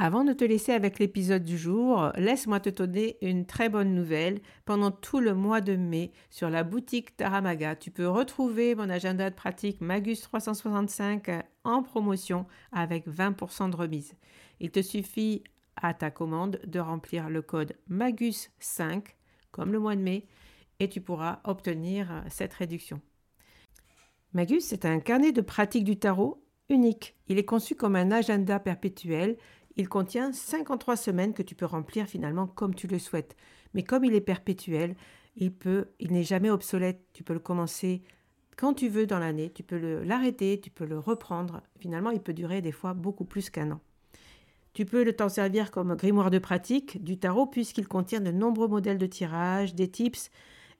Avant de te laisser avec l'épisode du jour, laisse-moi te donner une très bonne nouvelle. Pendant tout le mois de mai, sur la boutique Taramaga, tu peux retrouver mon agenda de pratique Magus 365 en promotion avec 20% de remise. Il te suffit à ta commande de remplir le code MAGUS5 comme le mois de mai et tu pourras obtenir cette réduction. Magus, c'est un carnet de pratique du tarot unique. Il est conçu comme un agenda perpétuel il contient 53 semaines que tu peux remplir finalement comme tu le souhaites. Mais comme il est perpétuel, il il n'est jamais obsolète. Tu peux le commencer quand tu veux dans l'année. Tu peux l'arrêter, tu peux le reprendre. Finalement, il peut durer des fois beaucoup plus qu'un an. Tu peux le t'en servir comme grimoire de pratique du tarot puisqu'il contient de nombreux modèles de tirage, des tips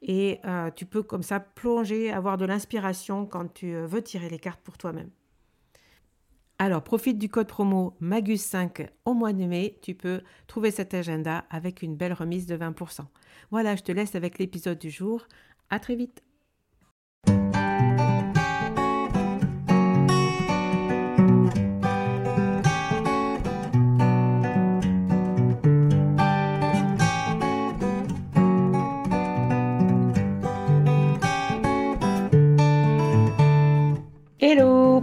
et euh, tu peux comme ça plonger, avoir de l'inspiration quand tu euh, veux tirer les cartes pour toi-même. Alors, profite du code promo MAGUS5 au mois de mai. Tu peux trouver cet agenda avec une belle remise de 20%. Voilà, je te laisse avec l'épisode du jour. À très vite.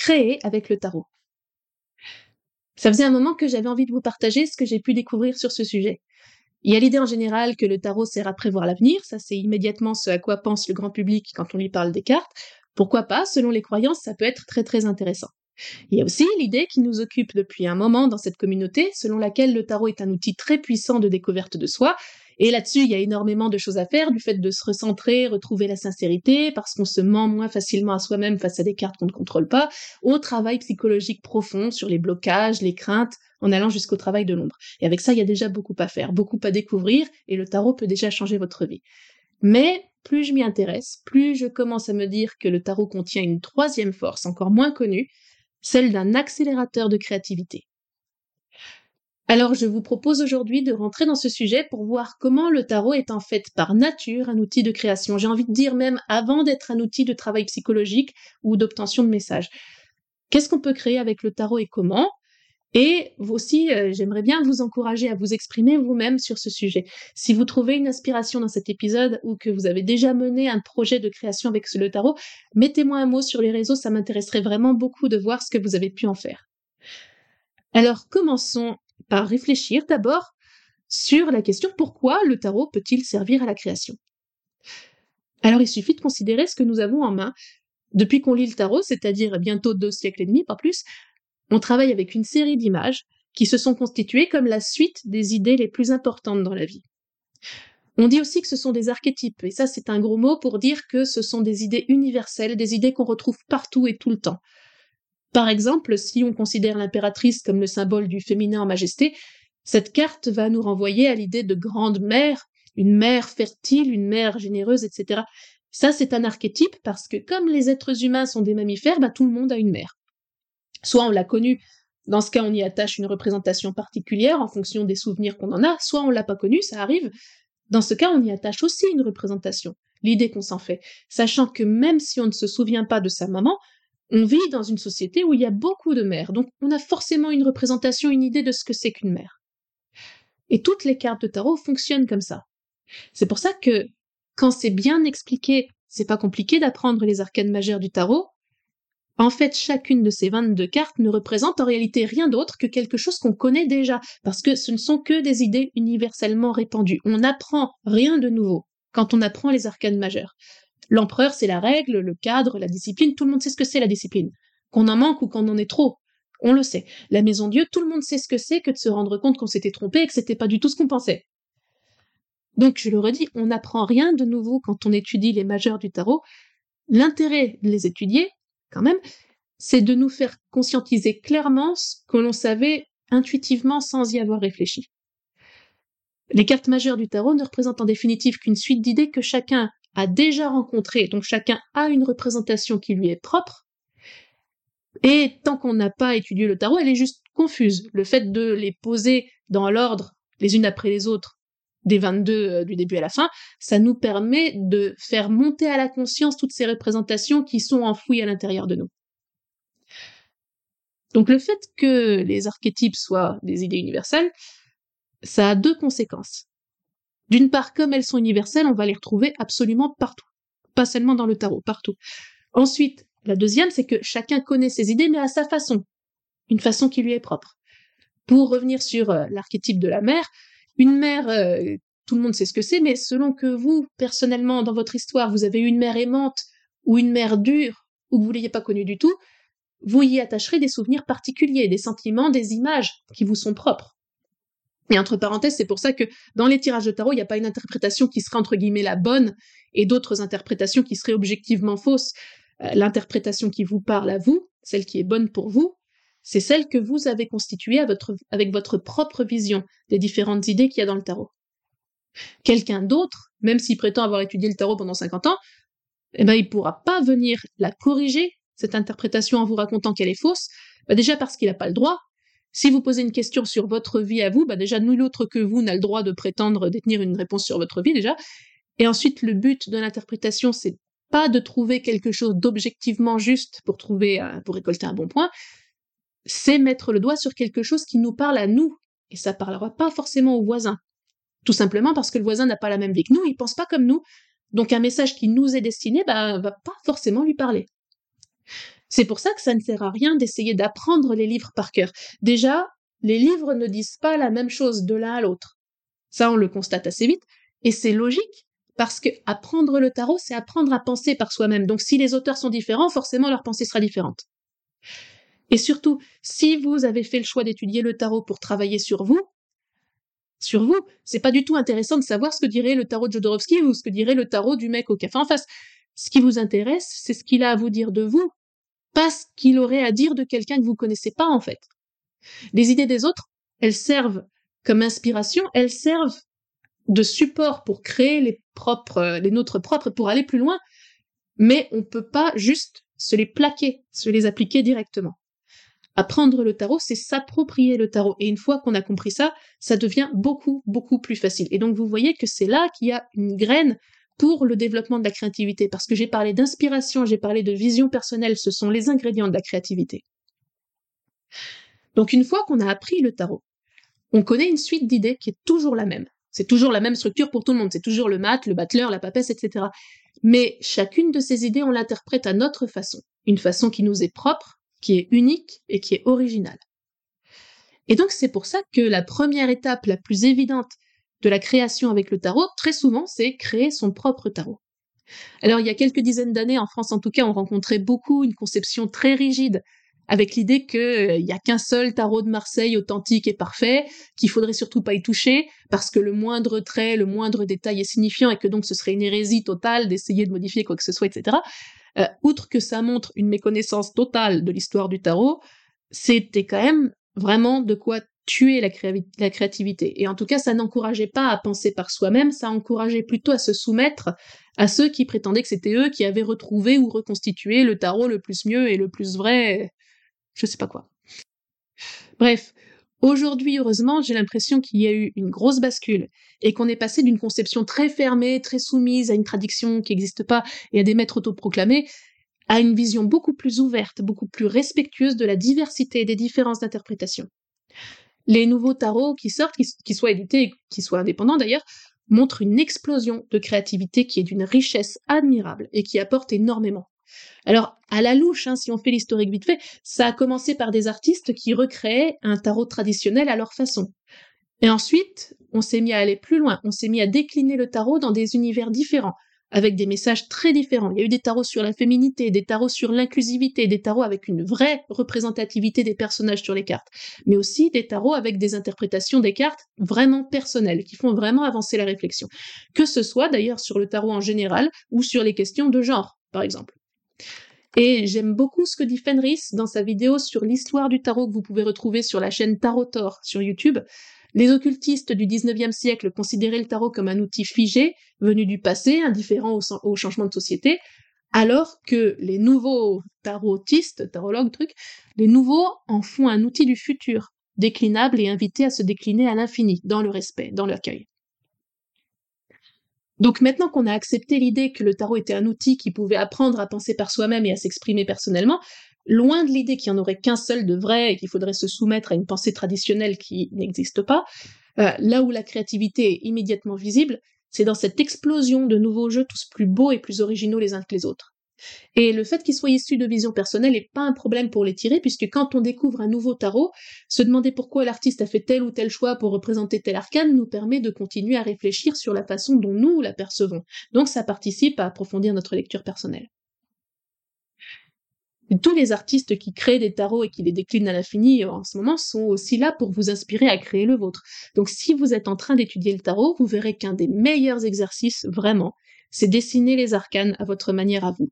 créer avec le tarot. Ça faisait un moment que j'avais envie de vous partager ce que j'ai pu découvrir sur ce sujet. Il y a l'idée en général que le tarot sert à prévoir l'avenir, ça c'est immédiatement ce à quoi pense le grand public quand on lui parle des cartes. Pourquoi pas, selon les croyances, ça peut être très très intéressant. Il y a aussi l'idée qui nous occupe depuis un moment dans cette communauté, selon laquelle le tarot est un outil très puissant de découverte de soi, et là-dessus, il y a énormément de choses à faire, du fait de se recentrer, retrouver la sincérité, parce qu'on se ment moins facilement à soi-même face à des cartes qu'on ne contrôle pas, au travail psychologique profond sur les blocages, les craintes, en allant jusqu'au travail de l'ombre. Et avec ça, il y a déjà beaucoup à faire, beaucoup à découvrir, et le tarot peut déjà changer votre vie. Mais plus je m'y intéresse, plus je commence à me dire que le tarot contient une troisième force encore moins connue, celle d'un accélérateur de créativité. Alors je vous propose aujourd'hui de rentrer dans ce sujet pour voir comment le tarot est en fait par nature un outil de création. J'ai envie de dire même avant d'être un outil de travail psychologique ou d'obtention de messages. Qu'est-ce qu'on peut créer avec le tarot et comment? Et aussi, euh, j'aimerais bien vous encourager à vous exprimer vous-même sur ce sujet. Si vous trouvez une inspiration dans cet épisode ou que vous avez déjà mené un projet de création avec le tarot, mettez-moi un mot sur les réseaux, ça m'intéresserait vraiment beaucoup de voir ce que vous avez pu en faire. Alors commençons par réfléchir d'abord sur la question pourquoi le tarot peut-il servir à la création? Alors il suffit de considérer ce que nous avons en main. Depuis qu'on lit le tarot, c'est-à-dire bientôt deux siècles et demi, pas plus, on travaille avec une série d'images qui se sont constituées comme la suite des idées les plus importantes dans la vie. On dit aussi que ce sont des archétypes, et ça c'est un gros mot pour dire que ce sont des idées universelles, des idées qu'on retrouve partout et tout le temps. Par exemple, si on considère l'impératrice comme le symbole du féminin en majesté, cette carte va nous renvoyer à l'idée de grande mère, une mère fertile, une mère généreuse, etc. Ça, c'est un archétype parce que comme les êtres humains sont des mammifères, bah, tout le monde a une mère. Soit on l'a connue, dans ce cas on y attache une représentation particulière en fonction des souvenirs qu'on en a, soit on l'a pas connue, ça arrive. Dans ce cas, on y attache aussi une représentation, l'idée qu'on s'en fait, sachant que même si on ne se souvient pas de sa maman, on vit dans une société où il y a beaucoup de mères, donc on a forcément une représentation, une idée de ce que c'est qu'une mère. Et toutes les cartes de tarot fonctionnent comme ça. C'est pour ça que, quand c'est bien expliqué, c'est pas compliqué d'apprendre les arcanes majeures du tarot. En fait, chacune de ces 22 cartes ne représente en réalité rien d'autre que quelque chose qu'on connaît déjà, parce que ce ne sont que des idées universellement répandues. On n'apprend rien de nouveau quand on apprend les arcanes majeures. L'empereur, c'est la règle, le cadre, la discipline, tout le monde sait ce que c'est la discipline. Qu'on en manque ou qu'on en ait trop, on le sait. La maison Dieu, tout le monde sait ce que c'est que de se rendre compte qu'on s'était trompé et que c'était pas du tout ce qu'on pensait. Donc, je le redis, on n'apprend rien de nouveau quand on étudie les majeurs du tarot. L'intérêt de les étudier, quand même, c'est de nous faire conscientiser clairement ce que l'on savait intuitivement sans y avoir réfléchi. Les cartes majeures du tarot ne représentent en définitive qu'une suite d'idées que chacun a déjà rencontrées, donc chacun a une représentation qui lui est propre, et tant qu'on n'a pas étudié le tarot, elle est juste confuse. Le fait de les poser dans l'ordre, les unes après les autres, des 22 euh, du début à la fin, ça nous permet de faire monter à la conscience toutes ces représentations qui sont enfouies à l'intérieur de nous. Donc le fait que les archétypes soient des idées universelles, ça a deux conséquences. D'une part, comme elles sont universelles, on va les retrouver absolument partout. Pas seulement dans le tarot, partout. Ensuite, la deuxième, c'est que chacun connaît ses idées, mais à sa façon. Une façon qui lui est propre. Pour revenir sur euh, l'archétype de la mère, une mère, euh, tout le monde sait ce que c'est, mais selon que vous, personnellement, dans votre histoire, vous avez eu une mère aimante ou une mère dure, ou que vous l'ayez pas connue du tout, vous y attacherez des souvenirs particuliers, des sentiments, des images qui vous sont propres. Et entre parenthèses, c'est pour ça que dans les tirages de tarot, il n'y a pas une interprétation qui serait entre guillemets la bonne et d'autres interprétations qui seraient objectivement fausses. Euh, l'interprétation qui vous parle à vous, celle qui est bonne pour vous, c'est celle que vous avez constituée avec votre propre vision des différentes idées qu'il y a dans le tarot. Quelqu'un d'autre, même s'il prétend avoir étudié le tarot pendant 50 ans, eh ben, il pourra pas venir la corriger, cette interprétation, en vous racontant qu'elle est fausse, bah, déjà parce qu'il n'a pas le droit. Si vous posez une question sur votre vie à vous, bah déjà nul autre que vous n'a le droit de prétendre détenir une réponse sur votre vie déjà. Et ensuite, le but de l'interprétation, c'est pas de trouver quelque chose d'objectivement juste pour trouver, euh, pour récolter un bon point, c'est mettre le doigt sur quelque chose qui nous parle à nous, et ça parlera pas forcément au voisin. Tout simplement parce que le voisin n'a pas la même vie que nous, il pense pas comme nous, donc un message qui nous est destiné, bah, va pas forcément lui parler. C'est pour ça que ça ne sert à rien d'essayer d'apprendre les livres par cœur. Déjà, les livres ne disent pas la même chose de l'un à l'autre. Ça, on le constate assez vite, et c'est logique, parce que apprendre le tarot, c'est apprendre à penser par soi-même. Donc si les auteurs sont différents, forcément leur pensée sera différente. Et surtout, si vous avez fait le choix d'étudier le tarot pour travailler sur vous, sur vous, c'est pas du tout intéressant de savoir ce que dirait le tarot de Jodorowsky ou ce que dirait le tarot du mec au café en face. Ce qui vous intéresse, c'est ce qu'il a à vous dire de vous, pas ce qu'il aurait à dire de quelqu'un que vous connaissez pas en fait. Les idées des autres, elles servent comme inspiration, elles servent de support pour créer les propres, les nôtres propres, pour aller plus loin, mais on peut pas juste se les plaquer, se les appliquer directement. Apprendre le tarot, c'est s'approprier le tarot. Et une fois qu'on a compris ça, ça devient beaucoup, beaucoup plus facile. Et donc vous voyez que c'est là qu'il y a une graine pour le développement de la créativité. Parce que j'ai parlé d'inspiration, j'ai parlé de vision personnelle, ce sont les ingrédients de la créativité. Donc une fois qu'on a appris le tarot, on connaît une suite d'idées qui est toujours la même. C'est toujours la même structure pour tout le monde, c'est toujours le mat, le battleur, la papesse, etc. Mais chacune de ces idées, on l'interprète à notre façon, une façon qui nous est propre, qui est unique et qui est originale. Et donc c'est pour ça que la première étape la plus évidente de la création avec le tarot, très souvent, c'est créer son propre tarot. Alors il y a quelques dizaines d'années, en France en tout cas, on rencontrait beaucoup une conception très rigide avec l'idée qu'il euh, n'y a qu'un seul tarot de Marseille authentique et parfait, qu'il faudrait surtout pas y toucher, parce que le moindre trait, le moindre détail est signifiant et que donc ce serait une hérésie totale d'essayer de modifier quoi que ce soit, etc. Euh, outre que ça montre une méconnaissance totale de l'histoire du tarot, c'était quand même vraiment de quoi tuer la, créativité. Et en tout cas, ça n'encourageait pas à penser par soi-même, ça encourageait plutôt à se soumettre à ceux qui prétendaient que c'était eux qui avaient retrouvé ou reconstitué le tarot le plus mieux et le plus vrai je sais pas quoi. Bref, aujourd'hui, heureusement, j'ai l'impression qu'il y a eu une grosse bascule et qu'on est passé d'une conception très fermée, très soumise à une tradition qui n'existe pas et à des maîtres autoproclamés à une vision beaucoup plus ouverte, beaucoup plus respectueuse de la diversité et des différences d'interprétation. Les nouveaux tarots qui sortent, qui, soient édités, qui soient indépendants d'ailleurs, montrent une explosion de créativité qui est d'une richesse admirable et qui apporte énormément. Alors, à la louche, hein, si on fait l'historique vite fait, ça a commencé par des artistes qui recréaient un tarot traditionnel à leur façon. Et ensuite, on s'est mis à aller plus loin, on s'est mis à décliner le tarot dans des univers différents, avec des messages très différents. Il y a eu des tarots sur la féminité, des tarots sur l'inclusivité, des tarots avec une vraie représentativité des personnages sur les cartes, mais aussi des tarots avec des interprétations des cartes vraiment personnelles, qui font vraiment avancer la réflexion. Que ce soit d'ailleurs sur le tarot en général ou sur les questions de genre, par exemple. Et j'aime beaucoup ce que dit Fenris dans sa vidéo sur l'histoire du tarot que vous pouvez retrouver sur la chaîne Tarotor sur YouTube. Les occultistes du XIXe siècle considéraient le tarot comme un outil figé, venu du passé, indifférent au, changement de société, alors que les nouveaux tarotistes, tarologues, trucs, les nouveaux en font un outil du futur, déclinable et invité à se décliner à l'infini, dans le respect, dans l'accueil. Donc maintenant qu'on a accepté l'idée que le tarot était un outil qui pouvait apprendre à penser par soi-même et à s'exprimer personnellement, loin de l'idée qu'il n'y en aurait qu'un seul de vrai et qu'il faudrait se soumettre à une pensée traditionnelle qui n'existe pas, euh, là où la créativité est immédiatement visible, c'est dans cette explosion de nouveaux jeux tous plus beaux et plus originaux les uns que les autres. Et le fait qu'ils soient issus de visions personnelles n'est pas un problème pour les tirer, puisque quand on découvre un nouveau tarot, se demander pourquoi l'artiste a fait tel ou tel choix pour représenter tel arcane nous permet de continuer à réfléchir sur la façon dont nous la percevons. Donc ça participe à approfondir notre lecture personnelle tous les artistes qui créent des tarots et qui les déclinent à l'infini euh, en ce moment sont aussi là pour vous inspirer à créer le vôtre. Donc si vous êtes en train d'étudier le tarot, vous verrez qu'un des meilleurs exercices, vraiment, c'est dessiner les arcanes à votre manière à vous.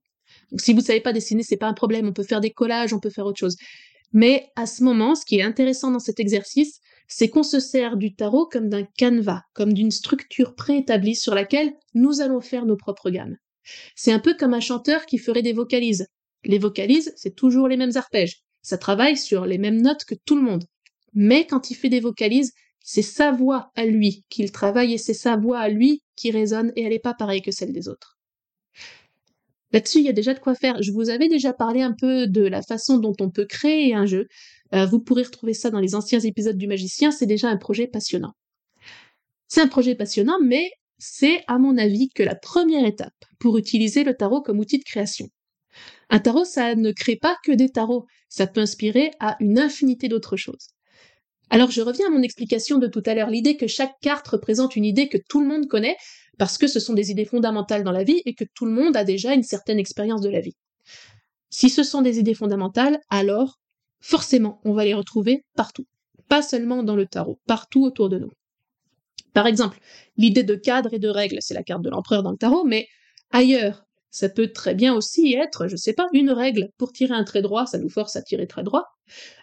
Donc si vous ne savez pas dessiner, c'est pas un problème, on peut faire des collages, on peut faire autre chose. Mais à ce moment, ce qui est intéressant dans cet exercice, c'est qu'on se sert du tarot comme d'un canevas, comme d'une structure préétablie sur laquelle nous allons faire nos propres gammes. C'est un peu comme un chanteur qui ferait des vocalises. Les vocalises, c'est toujours les mêmes arpèges. Ça travaille sur les mêmes notes que tout le monde. Mais quand il fait des vocalises, c'est sa voix à lui qu'il travaille et c'est sa voix à lui qui résonne et elle n'est pas pareille que celle des autres. Là-dessus, il y a déjà de quoi faire. Je vous avais déjà parlé un peu de la façon dont on peut créer un jeu. Euh, vous pourrez retrouver ça dans les anciens épisodes du Magicien. C'est déjà un projet passionnant. C'est un projet passionnant, mais c'est, à mon avis, que la première étape pour utiliser le tarot comme outil de création. Un tarot, ça ne crée pas que des tarots, ça peut inspirer à une infinité d'autres choses. Alors je reviens à mon explication de tout à l'heure, l'idée que chaque carte représente une idée que tout le monde connaît, parce que ce sont des idées fondamentales dans la vie et que tout le monde a déjà une certaine expérience de la vie. Si ce sont des idées fondamentales, alors forcément on va les retrouver partout, pas seulement dans le tarot, partout autour de nous. Par exemple, l'idée de cadre et de règle, c'est la carte de l'empereur dans le tarot, mais ailleurs, ça peut très bien aussi être, je sais pas, une règle pour tirer un trait droit, ça nous force à tirer très droit.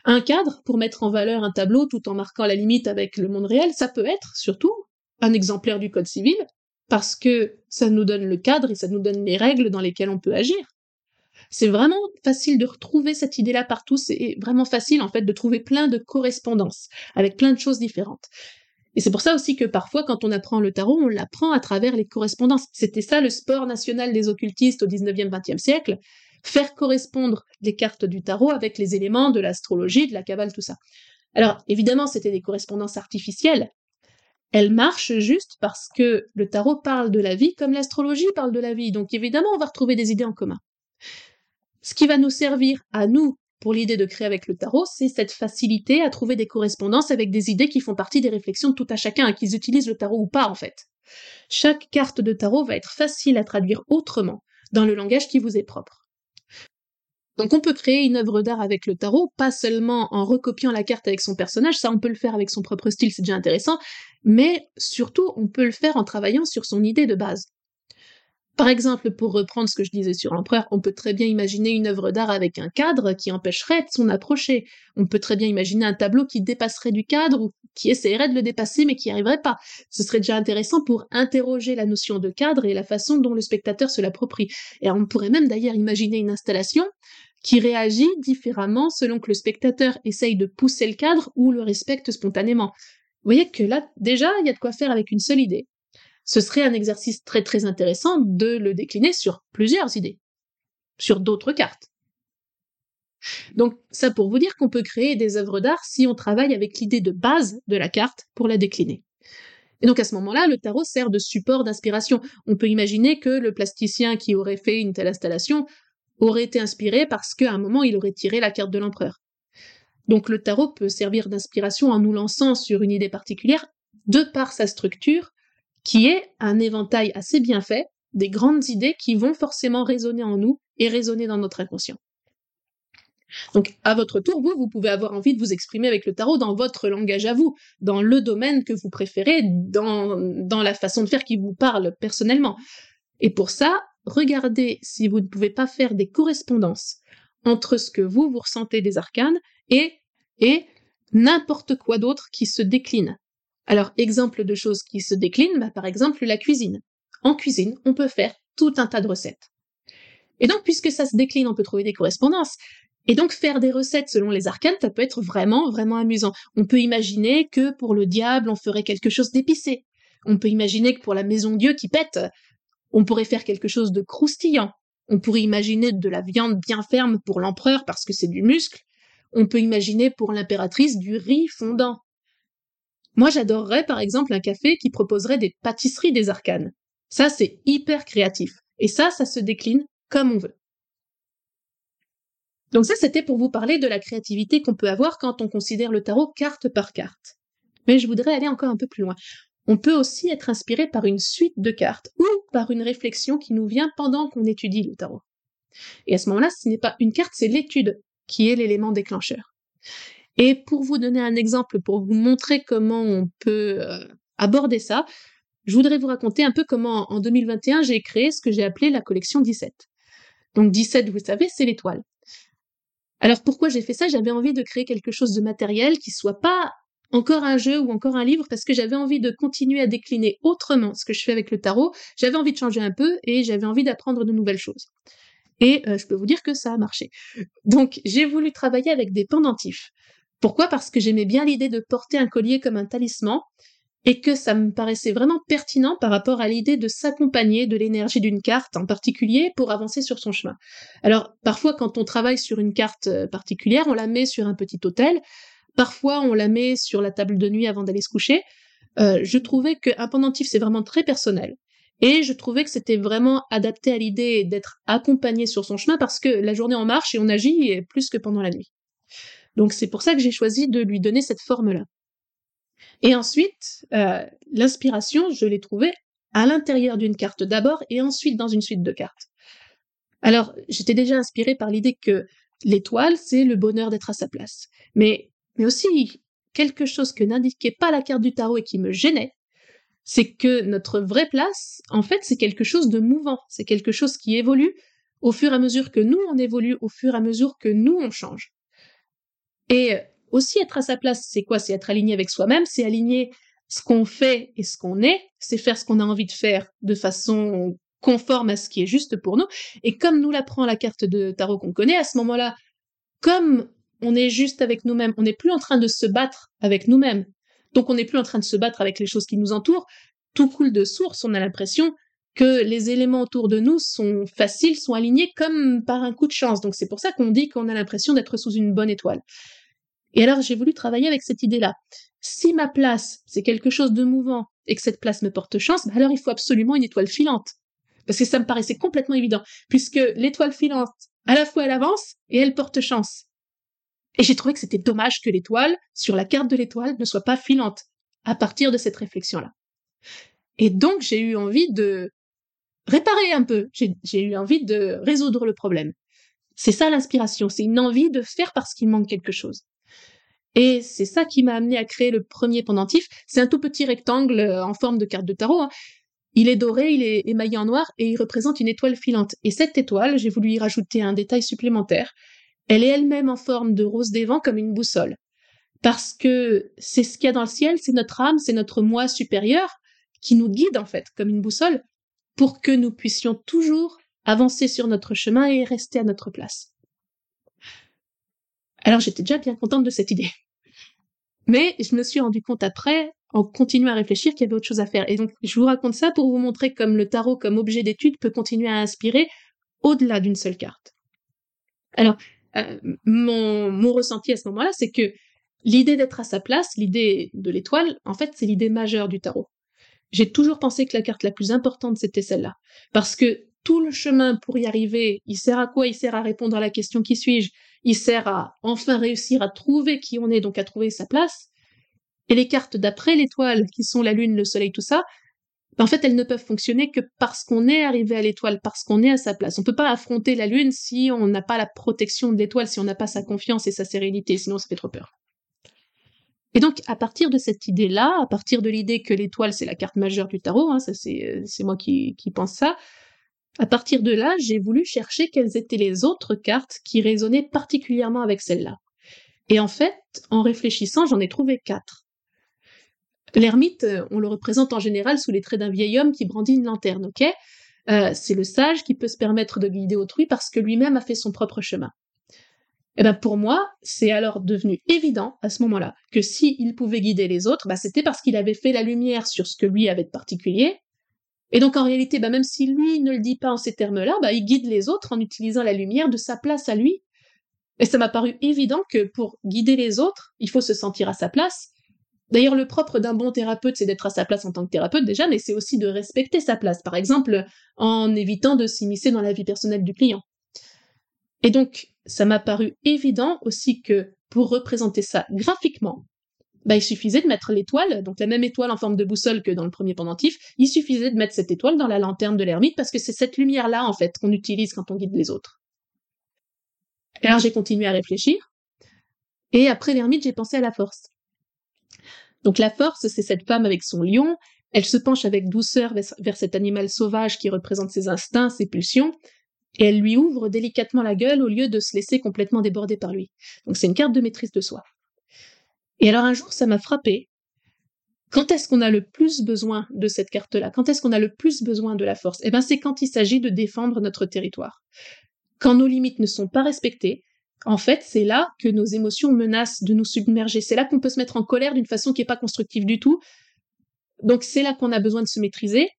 Un cadre pour mettre en valeur un tableau tout en marquant la limite avec le monde réel, ça peut être surtout un exemplaire du code civil, parce que ça nous donne le cadre et ça nous donne les règles dans lesquelles on peut agir. C'est vraiment facile de retrouver cette idée-là partout, c'est vraiment facile en fait de trouver plein de correspondances avec plein de choses différentes. Et c'est pour ça aussi que parfois, quand on apprend le tarot, on l'apprend à travers les correspondances. C'était ça le sport national des occultistes au 19e, 20e siècle, faire correspondre les cartes du tarot avec les éléments de l'astrologie, de la cabale, tout ça. Alors, évidemment, c'était des correspondances artificielles. Elles marchent juste parce que le tarot parle de la vie comme l'astrologie parle de la vie. Donc, évidemment, on va retrouver des idées en commun. Ce qui va nous servir à nous pour l'idée de créer avec le tarot, c'est cette facilité à trouver des correspondances avec des idées qui font partie des réflexions de tout à chacun, qu'ils utilisent le tarot ou pas en fait. Chaque carte de tarot va être facile à traduire autrement, dans le langage qui vous est propre. Donc on peut créer une œuvre d'art avec le tarot, pas seulement en recopiant la carte avec son personnage, ça on peut le faire avec son propre style, c'est déjà intéressant, mais surtout on peut le faire en travaillant sur son idée de base. Par exemple, pour reprendre ce que je disais sur l'empereur, on peut très bien imaginer une œuvre d'art avec un cadre qui empêcherait de s'en approcher. On peut très bien imaginer un tableau qui dépasserait du cadre ou qui essaierait de le dépasser mais qui n'y arriverait pas. Ce serait déjà intéressant pour interroger la notion de cadre et la façon dont le spectateur se l'approprie. Et on pourrait même d'ailleurs imaginer une installation qui réagit différemment selon que le spectateur essaye de pousser le cadre ou le respecte spontanément. Vous voyez que là, déjà, il y a de quoi faire avec une seule idée ce serait un exercice très très intéressant de le décliner sur plusieurs idées, sur d'autres cartes. Donc ça pour vous dire qu'on peut créer des œuvres d'art si on travaille avec l'idée de base de la carte pour la décliner. Et donc à ce moment-là, le tarot sert de support d'inspiration. On peut imaginer que le plasticien qui aurait fait une telle installation aurait été inspiré parce qu'à un moment il aurait tiré la carte de l'empereur. Donc le tarot peut servir d'inspiration en nous lançant sur une idée particulière de par sa structure, qui est un éventail assez bien fait, des grandes idées qui vont forcément résonner en nous et résonner dans notre inconscient. Donc, à votre tour, vous, vous pouvez avoir envie de vous exprimer avec le tarot dans votre langage à vous, dans le domaine que vous préférez, dans, dans la façon de faire qui vous parle personnellement. Et pour ça, regardez si vous ne pouvez pas faire des correspondances entre ce que vous, vous ressentez des arcanes et, et n'importe quoi d'autre qui se décline. Alors, exemple de choses qui se déclinent, bah, par exemple la cuisine. En cuisine, on peut faire tout un tas de recettes. Et donc, puisque ça se décline, on peut trouver des correspondances. Et donc faire des recettes selon les arcanes, ça peut être vraiment, vraiment amusant. On peut imaginer que pour le diable, on ferait quelque chose d'épicé. On peut imaginer que pour la maison Dieu qui pète, on pourrait faire quelque chose de croustillant. On pourrait imaginer de la viande bien ferme pour l'empereur parce que c'est du muscle. On peut imaginer pour l'impératrice du riz fondant. Moi, j'adorerais par exemple un café qui proposerait des pâtisseries des arcanes. Ça, c'est hyper créatif. Et ça, ça se décline comme on veut. Donc ça, c'était pour vous parler de la créativité qu'on peut avoir quand on considère le tarot carte par carte. Mais je voudrais aller encore un peu plus loin. On peut aussi être inspiré par une suite de cartes ou par une réflexion qui nous vient pendant qu'on étudie le tarot. Et à ce moment-là, ce n'est pas une carte, c'est l'étude qui est l'élément déclencheur. Et pour vous donner un exemple, pour vous montrer comment on peut euh, aborder ça, je voudrais vous raconter un peu comment en 2021 j'ai créé ce que j'ai appelé la collection 17. Donc 17, vous savez, c'est l'étoile. Alors pourquoi j'ai fait ça? J'avais envie de créer quelque chose de matériel qui soit pas encore un jeu ou encore un livre parce que j'avais envie de continuer à décliner autrement ce que je fais avec le tarot. J'avais envie de changer un peu et j'avais envie d'apprendre de nouvelles choses. Et euh, je peux vous dire que ça a marché. Donc j'ai voulu travailler avec des pendentifs. Pourquoi? Parce que j'aimais bien l'idée de porter un collier comme un talisman et que ça me paraissait vraiment pertinent par rapport à l'idée de s'accompagner de l'énergie d'une carte en particulier pour avancer sur son chemin. Alors parfois quand on travaille sur une carte euh, particulière, on la met sur un petit hôtel, parfois on la met sur la table de nuit avant d'aller se coucher. Euh, je trouvais qu'un pendentif c'est vraiment très personnel. Et je trouvais que c'était vraiment adapté à l'idée d'être accompagné sur son chemin parce que la journée en marche et on agit plus que pendant la nuit. Donc c'est pour ça que j'ai choisi de lui donner cette forme-là. Et ensuite, euh, l'inspiration, je l'ai trouvée à l'intérieur d'une carte d'abord et ensuite dans une suite de cartes. Alors, j'étais déjà inspirée par l'idée que l'étoile, c'est le bonheur d'être à sa place. Mais, mais aussi, quelque chose que n'indiquait pas la carte du tarot et qui me gênait, c'est que notre vraie place, en fait, c'est quelque chose de mouvant, c'est quelque chose qui évolue au fur et à mesure que nous, on évolue, au fur et à mesure que nous, on change. Et aussi être à sa place, c'est quoi? C'est être aligné avec soi-même, c'est aligner ce qu'on fait et ce qu'on est, c'est faire ce qu'on a envie de faire de façon conforme à ce qui est juste pour nous. Et comme nous l'apprend la carte de tarot qu'on connaît, à ce moment-là, comme on est juste avec nous-mêmes, on n'est plus en train de se battre avec nous-mêmes. Donc on n'est plus en train de se battre avec les choses qui nous entourent. Tout coule de source, on a l'impression que les éléments autour de nous sont faciles, sont alignés comme par un coup de chance. Donc c'est pour ça qu'on dit qu'on a l'impression d'être sous une bonne étoile. Et alors j'ai voulu travailler avec cette idée-là. Si ma place, c'est quelque chose de mouvant et que cette place me porte chance, bah alors il faut absolument une étoile filante. Parce que ça me paraissait complètement évident, puisque l'étoile filante, à la fois elle avance et elle porte chance. Et j'ai trouvé que c'était dommage que l'étoile, sur la carte de l'étoile, ne soit pas filante, à partir de cette réflexion-là. Et donc j'ai eu envie de réparer un peu, j'ai eu envie de résoudre le problème. C'est ça l'inspiration, c'est une envie de faire parce qu'il manque quelque chose. Et c'est ça qui m'a amené à créer le premier pendentif. C'est un tout petit rectangle euh, en forme de carte de tarot. Hein. Il est doré, il est émaillé en noir et il représente une étoile filante. Et cette étoile, j'ai voulu y rajouter un détail supplémentaire. Elle est elle-même en forme de rose des vents comme une boussole. Parce que c'est ce qu'il y a dans le ciel, c'est notre âme, c'est notre moi supérieur qui nous guide en fait comme une boussole pour que nous puissions toujours avancer sur notre chemin et rester à notre place. Alors j'étais déjà bien contente de cette idée. Mais je me suis rendu compte après, en continuant à réfléchir, qu'il y avait autre chose à faire. Et donc, je vous raconte ça pour vous montrer comme le tarot, comme objet d'étude, peut continuer à inspirer au-delà d'une seule carte. Alors, euh, mon, mon ressenti à ce moment-là, c'est que l'idée d'être à sa place, l'idée de l'étoile, en fait, c'est l'idée majeure du tarot. J'ai toujours pensé que la carte la plus importante, c'était celle-là. Parce que tout le chemin pour y arriver, il sert à quoi? Il sert à répondre à la question qui suis-je? Il sert à enfin réussir à trouver qui on est, donc à trouver sa place. Et les cartes d'après l'étoile, qui sont la lune, le soleil, tout ça, ben, en fait, elles ne peuvent fonctionner que parce qu'on est arrivé à l'étoile, parce qu'on est à sa place. On peut pas affronter la lune si on n'a pas la protection de l'étoile, si on n'a pas sa confiance et sa sérénité, sinon ça fait trop peur. Et donc, à partir de cette idée-là, à partir de l'idée que l'étoile, c'est la carte majeure du tarot, hein, ça c'est, moi qui, qui pense ça, à partir de là, j'ai voulu chercher quelles étaient les autres cartes qui résonnaient particulièrement avec celle-là. Et en fait, en réfléchissant, j'en ai trouvé quatre. L'ermite, euh, on le représente en général sous les traits d'un vieil homme qui brandit une lanterne, ok? Euh, C'est le sage qui peut se permettre de guider autrui parce que lui-même a fait son propre chemin. Et eh ben pour moi, c'est alors devenu évident à ce moment-là que si il pouvait guider les autres, bah c'était parce qu'il avait fait la lumière sur ce que lui avait de particulier. Et donc en réalité, bah même si lui ne le dit pas en ces termes-là, bah il guide les autres en utilisant la lumière de sa place à lui. Et ça m'a paru évident que pour guider les autres, il faut se sentir à sa place, D'ailleurs, le propre d'un bon thérapeute, c'est d'être à sa place en tant que thérapeute déjà, mais c'est aussi de respecter sa place, par exemple en évitant de s'immiscer dans la vie personnelle du client. Et donc, ça m'a paru évident aussi que pour représenter ça graphiquement, bah, il suffisait de mettre l'étoile, donc la même étoile en forme de boussole que dans le premier pendentif, il suffisait de mettre cette étoile dans la lanterne de l'ermite parce que c'est cette lumière-là, en fait, qu'on utilise quand on guide les autres. alors j'ai continué à réfléchir, et après l'ermite, j'ai pensé à la force. Donc la force, c'est cette femme avec son lion, elle se penche avec douceur vers, cet animal sauvage qui représente ses instincts, ses pulsions, et elle lui ouvre délicatement la gueule au lieu de se laisser complètement déborder par lui. Donc c'est une carte de maîtrise de soi. Et alors un jour, ça m'a frappé. Quand est-ce qu'on a le plus besoin de cette carte-là? Quand est-ce qu'on a le plus besoin de la force? Eh bien, c'est quand il s'agit de défendre notre territoire. Quand nos limites ne sont pas respectées, en fait, c'est là que nos émotions menacent de nous submerger. C'est là qu'on peut se mettre en colère d'une façon qui n'est pas constructive du tout. Donc c'est là qu'on a besoin de se maîtriser.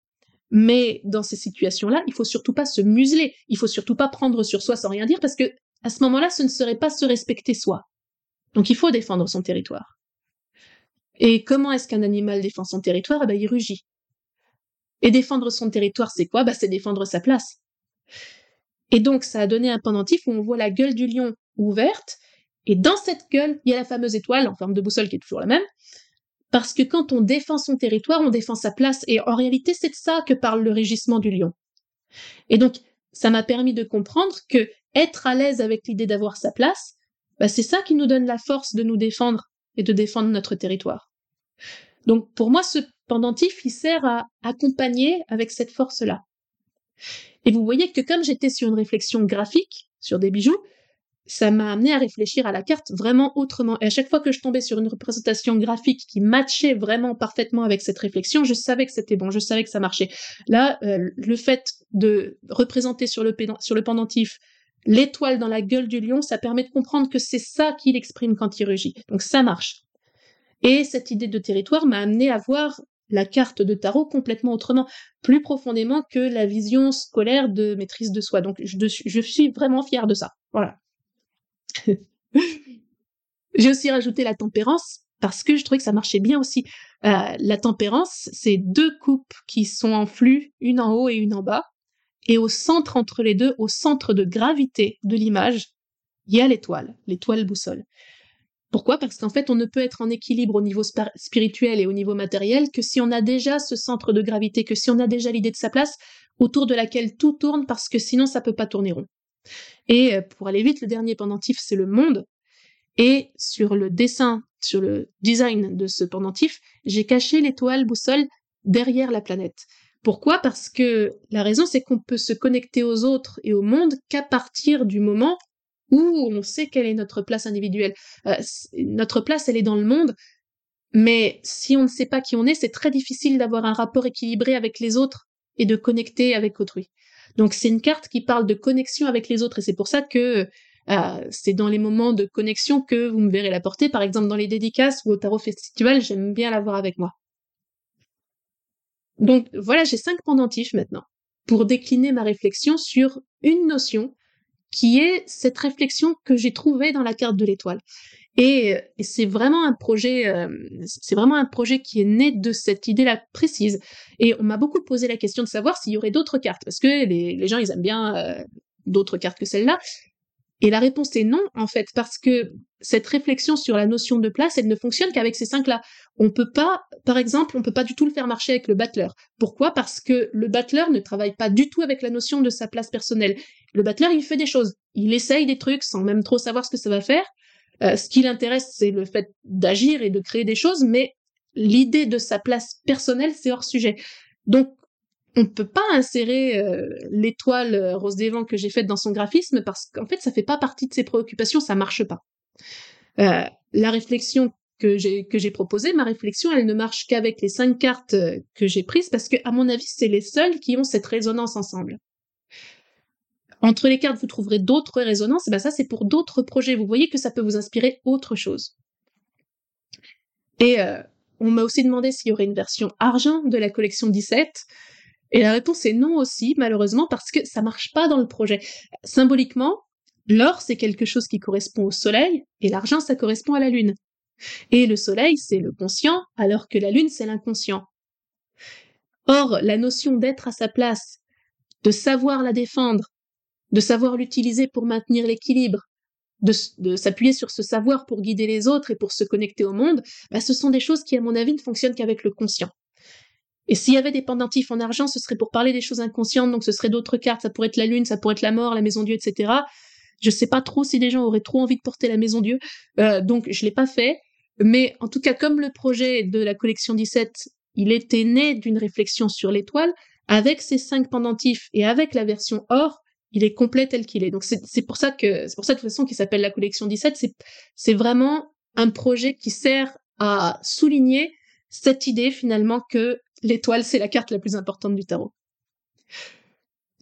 Mais dans ces situations-là, il faut surtout pas se museler. Il faut surtout pas prendre sur soi sans rien dire parce que à ce moment-là, ce ne serait pas se respecter soi. Donc il faut défendre son territoire. Et comment est-ce qu'un animal défend son territoire? Eh ben, il rugit. Et défendre son territoire, c'est quoi? Bah, C'est défendre sa place. Et donc, ça a donné un pendentif où on voit la gueule du lion ouverte, et dans cette gueule, il y a la fameuse étoile en forme de boussole qui est toujours la même, parce que quand on défend son territoire, on défend sa place, et en réalité, c'est de ça que parle le régissement du lion. Et donc, ça m'a permis de comprendre que être à l'aise avec l'idée d'avoir sa place, bah, c'est ça qui nous donne la force de nous défendre et de défendre notre territoire. Donc, pour moi, ce pendentif, il sert à accompagner avec cette force-là. Et vous voyez que comme j'étais sur une réflexion graphique, sur des bijoux, ça m'a amené à réfléchir à la carte vraiment autrement. Et à chaque fois que je tombais sur une représentation graphique qui matchait vraiment parfaitement avec cette réflexion, je savais que c'était bon, je savais que ça marchait. Là, euh, le fait de représenter sur le, sur le pendentif l'étoile dans la gueule du lion, ça permet de comprendre que c'est ça qu'il exprime quand il rugit. Donc ça marche. Et cette idée de territoire m'a amené à voir la carte de tarot complètement autrement, plus profondément que la vision scolaire de maîtrise de soi. Donc je suis vraiment fière de ça. Voilà. J'ai aussi rajouté la tempérance parce que je trouvais que ça marchait bien aussi. Euh, la tempérance, c'est deux coupes qui sont en flux, une en haut et une en bas. Et au centre entre les deux, au centre de gravité de l'image, il y a l'étoile, l'étoile boussole. Pourquoi? Parce qu'en fait, on ne peut être en équilibre au niveau spirituel et au niveau matériel que si on a déjà ce centre de gravité, que si on a déjà l'idée de sa place autour de laquelle tout tourne, parce que sinon ça peut pas tourner rond. Et euh, pour aller vite, le dernier pendentif, c'est le monde. Et sur le dessin, sur le design de ce pendentif, j'ai caché l'étoile boussole derrière la planète. Pourquoi? Parce que la raison, c'est qu'on peut se connecter aux autres et au monde qu'à partir du moment où on sait quelle est notre place individuelle. Euh, notre place, elle est dans le monde, mais si on ne sait pas qui on est, c'est très difficile d'avoir un rapport équilibré avec les autres et de connecter avec autrui. Donc c'est une carte qui parle de connexion avec les autres et c'est pour ça que euh, c'est dans les moments de connexion que vous me verrez la porter. Par exemple, dans les dédicaces ou au Tarot Festival, j'aime bien l'avoir avec moi. Donc voilà, j'ai cinq pendentifs maintenant pour décliner ma réflexion sur une notion qui est cette réflexion que j'ai trouvée dans la carte de l'étoile. Et, c'est vraiment un projet, euh, c'est vraiment un projet qui est né de cette idée-là précise. Et on m'a beaucoup posé la question de savoir s'il y aurait d'autres cartes, parce que les, gens ils aiment bien euh, d'autres cartes que celle-là. Et la réponse est non, en fait, parce que cette réflexion sur la notion de place, elle ne fonctionne qu'avec ces cinq-là. On peut pas, par exemple, on peut pas du tout le faire marcher avec le battleur. Pourquoi? Parce que le battleur ne travaille pas du tout avec la notion de sa place personnelle. Le battleur, il fait des choses. Il essaye des trucs sans même trop savoir ce que ça va faire. Euh, ce qui l'intéresse, c'est le fait d'agir et de créer des choses, mais l'idée de sa place personnelle, c'est hors sujet. Donc, on ne peut pas insérer euh, l'étoile euh, rose des vents que j'ai faite dans son graphisme parce qu'en fait, ça fait pas partie de ses préoccupations, ça marche pas. Euh, la réflexion que j'ai que j'ai proposée, ma réflexion, elle ne marche qu'avec les cinq cartes que j'ai prises parce que, à mon avis, c'est les seules qui ont cette résonance ensemble. Entre les cartes, vous trouverez d'autres résonances, et ben ça, c'est pour d'autres projets. Vous voyez que ça peut vous inspirer autre chose. Et on m'a aussi demandé s'il y aurait une version argent de la collection 17. Et la réponse est non aussi, malheureusement, parce que ça marche pas dans le projet. Symboliquement, l'or, c'est quelque chose qui correspond au soleil, et l'argent, ça correspond à la lune. Et le soleil, c'est le conscient, alors que la lune, c'est l'inconscient. Or, la notion d'être à sa place, de savoir la défendre, de savoir l'utiliser pour maintenir l'équilibre, de, s'appuyer sur ce savoir pour guider les autres et pour se connecter au monde, bah, ce sont des choses qui, à mon avis, ne fonctionnent qu'avec le conscient. Et s'il y avait des pendentifs en argent, ce serait pour parler des choses inconscientes, donc ce serait d'autres cartes, ça pourrait être la lune, ça pourrait être la mort, la maison Dieu, etc. Je sais pas trop si les gens auraient trop envie de porter la maison Dieu, euh, donc je l'ai pas fait. Mais en tout cas, comme le projet de la collection 17, il était né d'une réflexion sur l'étoile, avec ces cinq pendentifs et avec la version or, il est complet tel qu'il est. Donc c'est pour ça que c'est pour ça de toute façon qu'il s'appelle la collection 17. C'est vraiment un projet qui sert à souligner cette idée finalement que l'étoile, c'est la carte la plus importante du tarot.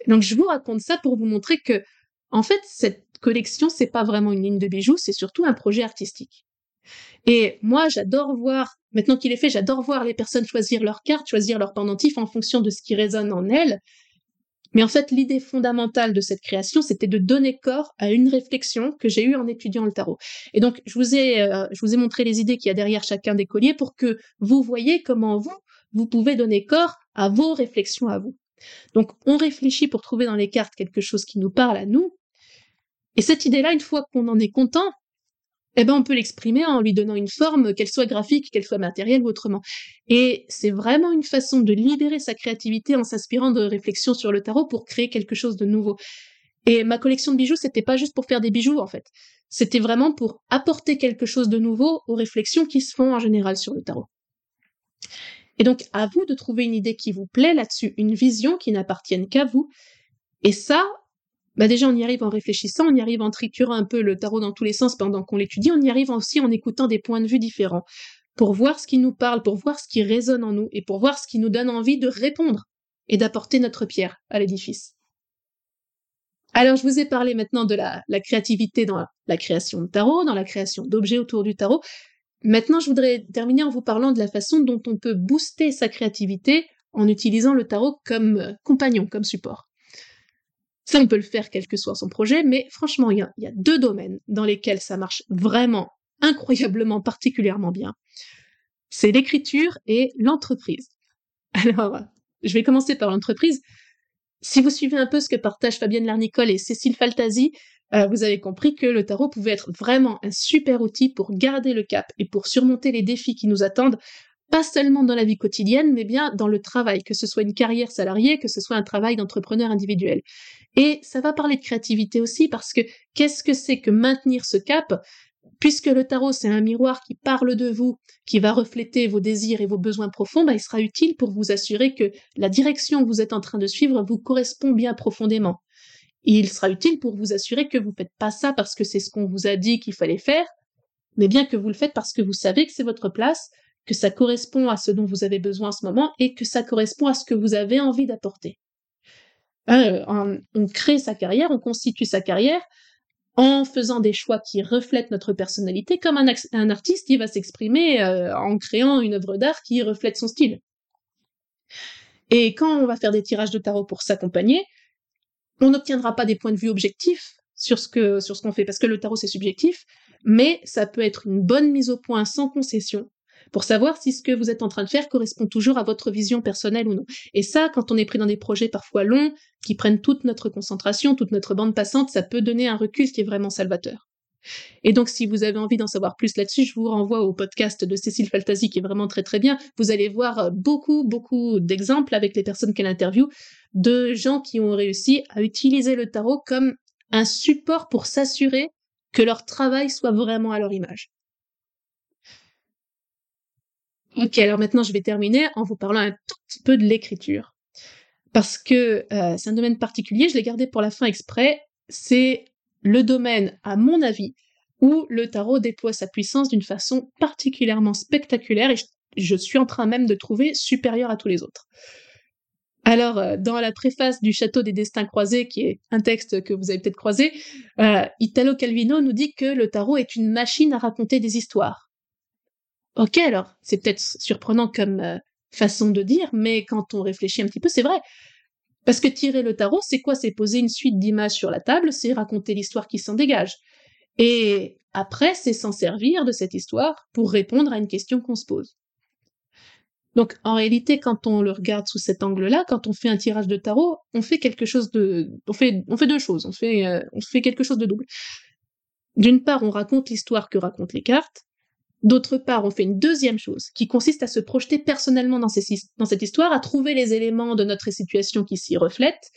Donc je vous raconte ça pour vous montrer que, en fait, cette collection, c'est pas vraiment une ligne de bijoux, c'est surtout un projet artistique. Et moi, j'adore voir, maintenant qu'il est fait, j'adore voir les personnes choisir leurs cartes, choisir leur pendentif en fonction de ce qui résonne en elles. Mais en fait, l'idée fondamentale de cette création, c'était de donner corps à une réflexion que j'ai eue en étudiant le tarot. Et donc, je vous ai, euh, je vous ai montré les idées qu'il y a derrière chacun des colliers pour que vous voyez comment vous, vous pouvez donner corps à vos réflexions à vous. Donc on réfléchit pour trouver dans les cartes quelque chose qui nous parle à nous. Et cette idée-là, une fois qu'on en est content, eh ben on peut l'exprimer en lui donnant une forme, qu'elle soit graphique, qu'elle soit matérielle ou autrement. Et c'est vraiment une façon de libérer sa créativité en s'inspirant de réflexions sur le tarot pour créer quelque chose de nouveau. Et ma collection de bijoux, c'était pas juste pour faire des bijoux en fait. C'était vraiment pour apporter quelque chose de nouveau aux réflexions qui se font en général sur le tarot. Et donc, à vous de trouver une idée qui vous plaît là-dessus, une vision qui n'appartienne qu'à vous. Et ça, bah déjà, on y arrive en réfléchissant, on y arrive en triturant un peu le tarot dans tous les sens pendant qu'on l'étudie, on y arrive aussi en écoutant des points de vue différents, pour voir ce qui nous parle, pour voir ce qui résonne en nous, et pour voir ce qui nous donne envie de répondre et d'apporter notre pierre à l'édifice. Alors, je vous ai parlé maintenant de la, créativité dans la création de tarot, dans la création d'objets autour du tarot, Maintenant, je voudrais terminer en vous parlant de la façon dont on peut booster sa créativité en utilisant le tarot comme euh, compagnon, comme support. Ça, on peut le faire quel que soit son projet, mais franchement, il y, a, deux domaines dans lesquels ça marche vraiment incroyablement particulièrement bien. C'est l'écriture et l'entreprise. Alors, je vais commencer par l'entreprise. Si vous suivez un peu ce que partagent Fabienne Larnicole et Cécile Faltasi, euh, vous avez compris que le tarot pouvait être vraiment un super outil pour garder le cap et pour surmonter les défis qui nous attendent, pas seulement dans la vie quotidienne, mais bien dans le travail, que ce soit une carrière salariée, que ce soit un travail d'entrepreneur individuel. Et ça va parler de créativité aussi, parce que qu'est-ce que c'est que maintenir ce cap? Puisque le tarot, c'est un miroir qui parle de vous, qui va refléter vos désirs et vos besoins profonds, bah, il sera utile pour vous assurer que la direction que vous êtes en train de suivre vous correspond bien profondément il sera utile pour vous assurer que vous ne faites pas ça parce que c'est ce qu'on vous a dit qu'il fallait faire, mais bien que vous le faites parce que vous savez que c'est votre place, que ça correspond à ce dont vous avez besoin en ce moment et que ça correspond à ce que vous avez envie d'apporter. Euh, on crée sa carrière, on constitue sa carrière en faisant des choix qui reflètent notre personnalité, comme un, artiste qui va s'exprimer euh, en créant une œuvre d'art qui reflète son style. Et quand on va faire des tirages de tarot pour s'accompagner, on n'obtiendra pas des points de vue objectifs, sur ce que sur ce qu'on fait parce que le tarot c'est subjectif, mais ça peut être une bonne mise au point sans concession pour savoir si ce que vous êtes en train de faire correspond toujours à votre vision personnelle ou non. Et ça, quand on est pris dans des projets parfois longs, qui prennent toute notre concentration, toute notre bande passante, ça peut donner un recul qui est vraiment salvateur. Et donc, si vous avez envie d'en savoir plus là-dessus, je vous renvoie au podcast de Cécile Faltasi qui est vraiment très très bien. Vous allez voir beaucoup, beaucoup d'exemples avec les personnes qu'elle interviewe de gens qui ont réussi à utiliser le tarot comme un support pour s'assurer que leur travail soit vraiment à leur image. Ok, alors maintenant je vais terminer en vous parlant un tout petit peu de l'écriture. Parce que euh, c'est un domaine particulier, je l'ai gardé pour la fin exprès, c'est le domaine, à mon avis, où le tarot déploie sa puissance d'une façon particulièrement spectaculaire et je, suis en train même de trouver supérieure à tous les autres. Alors, euh, dans la préface du Château des Destins Croisés, qui est un texte que vous avez peut-être croisé, euh, Italo Calvino nous dit que le tarot est une machine à raconter des histoires. Ok, alors, c'est peut-être surprenant comme euh, façon de dire, mais quand on réfléchit un petit peu, c'est vrai. Parce que tirer le tarot, c'est quoi? C'est poser une suite d'images sur la table, c'est raconter l'histoire qui s'en dégage. Et après, c'est s'en servir de cette histoire pour répondre à une question qu'on se pose. Donc, en réalité, quand on le regarde sous cet angle-là, quand on fait un tirage de tarot, on fait quelque chose de, on fait, deux choses. On fait, euh, on fait quelque chose de double. D'une part, on raconte l'histoire que racontent les cartes, D'autre part, on fait une deuxième chose, qui consiste à se projeter personnellement dans, cette histoire, à trouver les éléments de notre situation qui s'y reflètent,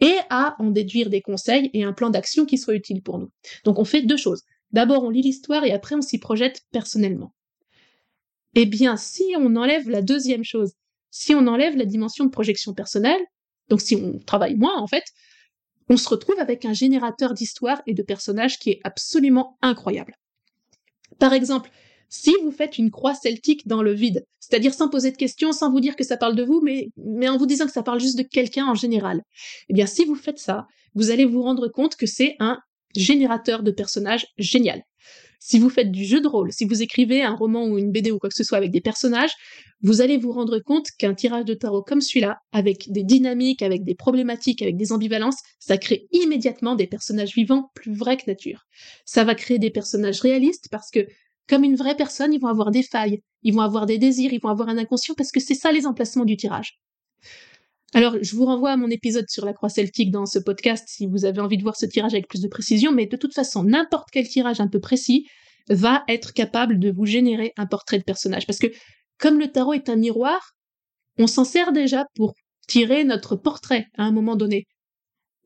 et à en déduire des conseils et un plan d'action qui soit utile pour nous. Donc on fait deux choses. D'abord, on lit l'histoire et après, on s'y projette personnellement. Eh bien, si on enlève la deuxième chose, si on enlève la dimension de projection personnelle, donc si on travaille moins en fait, on se retrouve avec un générateur d'histoire et de personnages qui est absolument incroyable. Par exemple, si vous faites une croix celtique dans le vide, c'est-à-dire sans poser de questions, sans vous dire que ça parle de vous, mais, en vous disant que ça parle juste de quelqu'un en général, eh bien si vous faites ça, vous allez vous rendre compte que c'est un générateur de personnages génial. Si vous faites du jeu de rôle, si vous écrivez un roman ou une BD ou quoi que ce soit avec des personnages, vous allez vous rendre compte qu'un tirage de tarot comme celui-là, avec des dynamiques, avec des problématiques, avec des ambivalences, ça crée immédiatement des personnages vivants plus vrais que nature. Ça va créer des personnages réalistes parce que comme une vraie personne, ils vont avoir des failles, ils vont avoir des désirs, ils vont avoir un inconscient, parce que c'est ça les emplacements du tirage. Alors, je vous renvoie à mon épisode sur la croix celtique dans ce podcast si vous avez envie de voir ce tirage avec plus de précision, mais de toute façon, n'importe quel tirage un peu précis va être capable de vous générer un portrait de personnage. Parce que, comme le tarot est un miroir, on s'en sert déjà pour tirer notre portrait à un moment donné.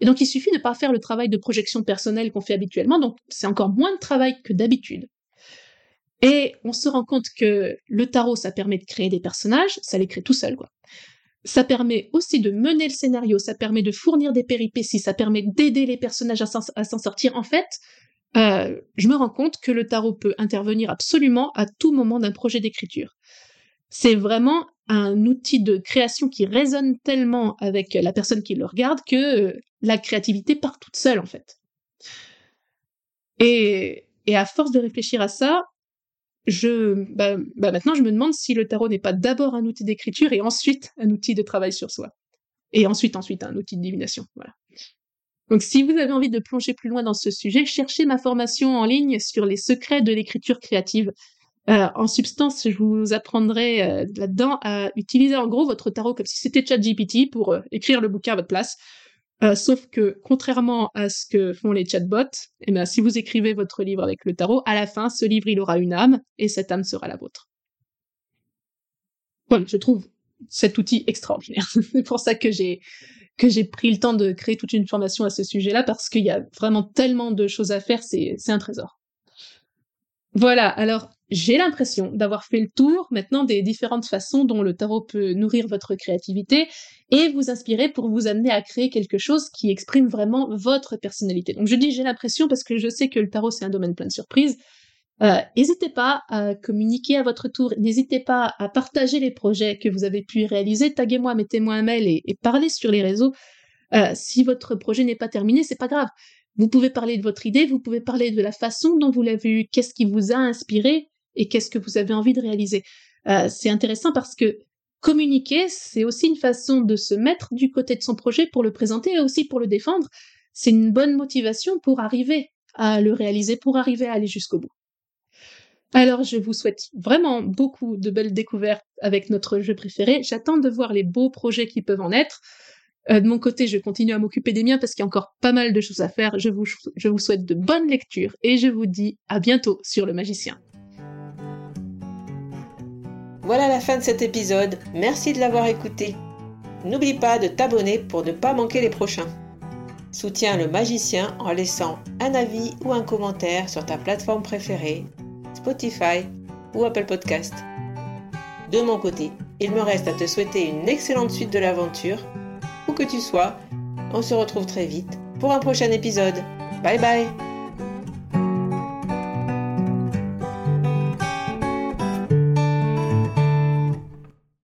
Et donc, il suffit de ne pas faire le travail de projection personnelle qu'on fait habituellement, donc c'est encore moins de travail que d'habitude. Et on se rend compte que le tarot, ça permet de créer des personnages, ça les crée tout seul, quoi. Ça permet aussi de mener le scénario, ça permet de fournir des péripéties, ça permet d'aider les personnages à s'en sortir. En fait, euh, je me rends compte que le tarot peut intervenir absolument à tout moment d'un projet d'écriture. C'est vraiment un outil de création qui résonne tellement avec la personne qui le regarde que la créativité part toute seule, en fait. Et à force de réfléchir à ça, je, bah, bah, maintenant, je me demande si le tarot n'est pas d'abord un outil d'écriture et ensuite un outil de travail sur soi. Et ensuite, ensuite, un outil de divination. Voilà. Donc, si vous avez envie de plonger plus loin dans ce sujet, cherchez ma formation en ligne sur les secrets de l'écriture créative. Euh, en substance, je vous apprendrai euh, là-dedans à utiliser en gros votre tarot comme si c'était ChatGPT pour euh, écrire le bouquin à votre place. Euh, sauf que, contrairement à ce que font les chatbots, eh ben, si vous écrivez votre livre avec le tarot, à la fin, ce livre, il aura une âme, et cette âme sera la vôtre. Voilà, je trouve cet outil extraordinaire. C'est pour ça que j'ai que j'ai pris le temps de créer toute une formation à ce sujet-là, parce qu'il y a vraiment tellement de choses à faire, c'est un trésor. Voilà, alors j'ai l'impression d'avoir fait le tour maintenant des différentes façons dont le tarot peut nourrir votre créativité et vous inspirer pour vous amener à créer quelque chose qui exprime vraiment votre personnalité. Donc je dis j'ai l'impression parce que je sais que le tarot c'est un domaine plein de surprises. Euh, n'hésitez pas à communiquer à votre tour, n'hésitez pas à partager les projets que vous avez pu réaliser, taguez-moi, mettez-moi un mail et, parlez sur les réseaux. Euh, si votre projet n'est pas terminé, c'est pas grave. Vous pouvez parler de votre idée, vous pouvez parler de la façon dont vous l'avez eu, qu'est-ce qui vous a inspiré et qu'est-ce que vous avez envie de réaliser. Euh, c'est intéressant parce que communiquer, c'est aussi une façon de se mettre du côté de son projet pour le présenter et aussi pour le défendre. c'est une bonne motivation pour arriver à le réaliser, pour arriver à aller jusqu'au bout. Alors je vous souhaite vraiment beaucoup de belles découvertes avec notre jeu préféré. J'attends de voir les beaux projets qui peuvent en être. Euh, de mon côté, je continue à m'occuper des miens parce qu'il y a encore pas mal de choses à faire. Je vous, je vous souhaite de bonnes lectures et je vous dis à bientôt sur le magicien. Voilà la fin de cet épisode. Merci de l'avoir écouté. N'oublie pas de t'abonner pour ne pas manquer les prochains. Soutiens le magicien en laissant un avis ou un commentaire sur ta plateforme préférée, Spotify ou Apple Podcast. De mon côté, il me reste à te souhaiter une excellente suite de l'aventure. Où que tu sois, on se retrouve très vite pour un prochain épisode. Bye bye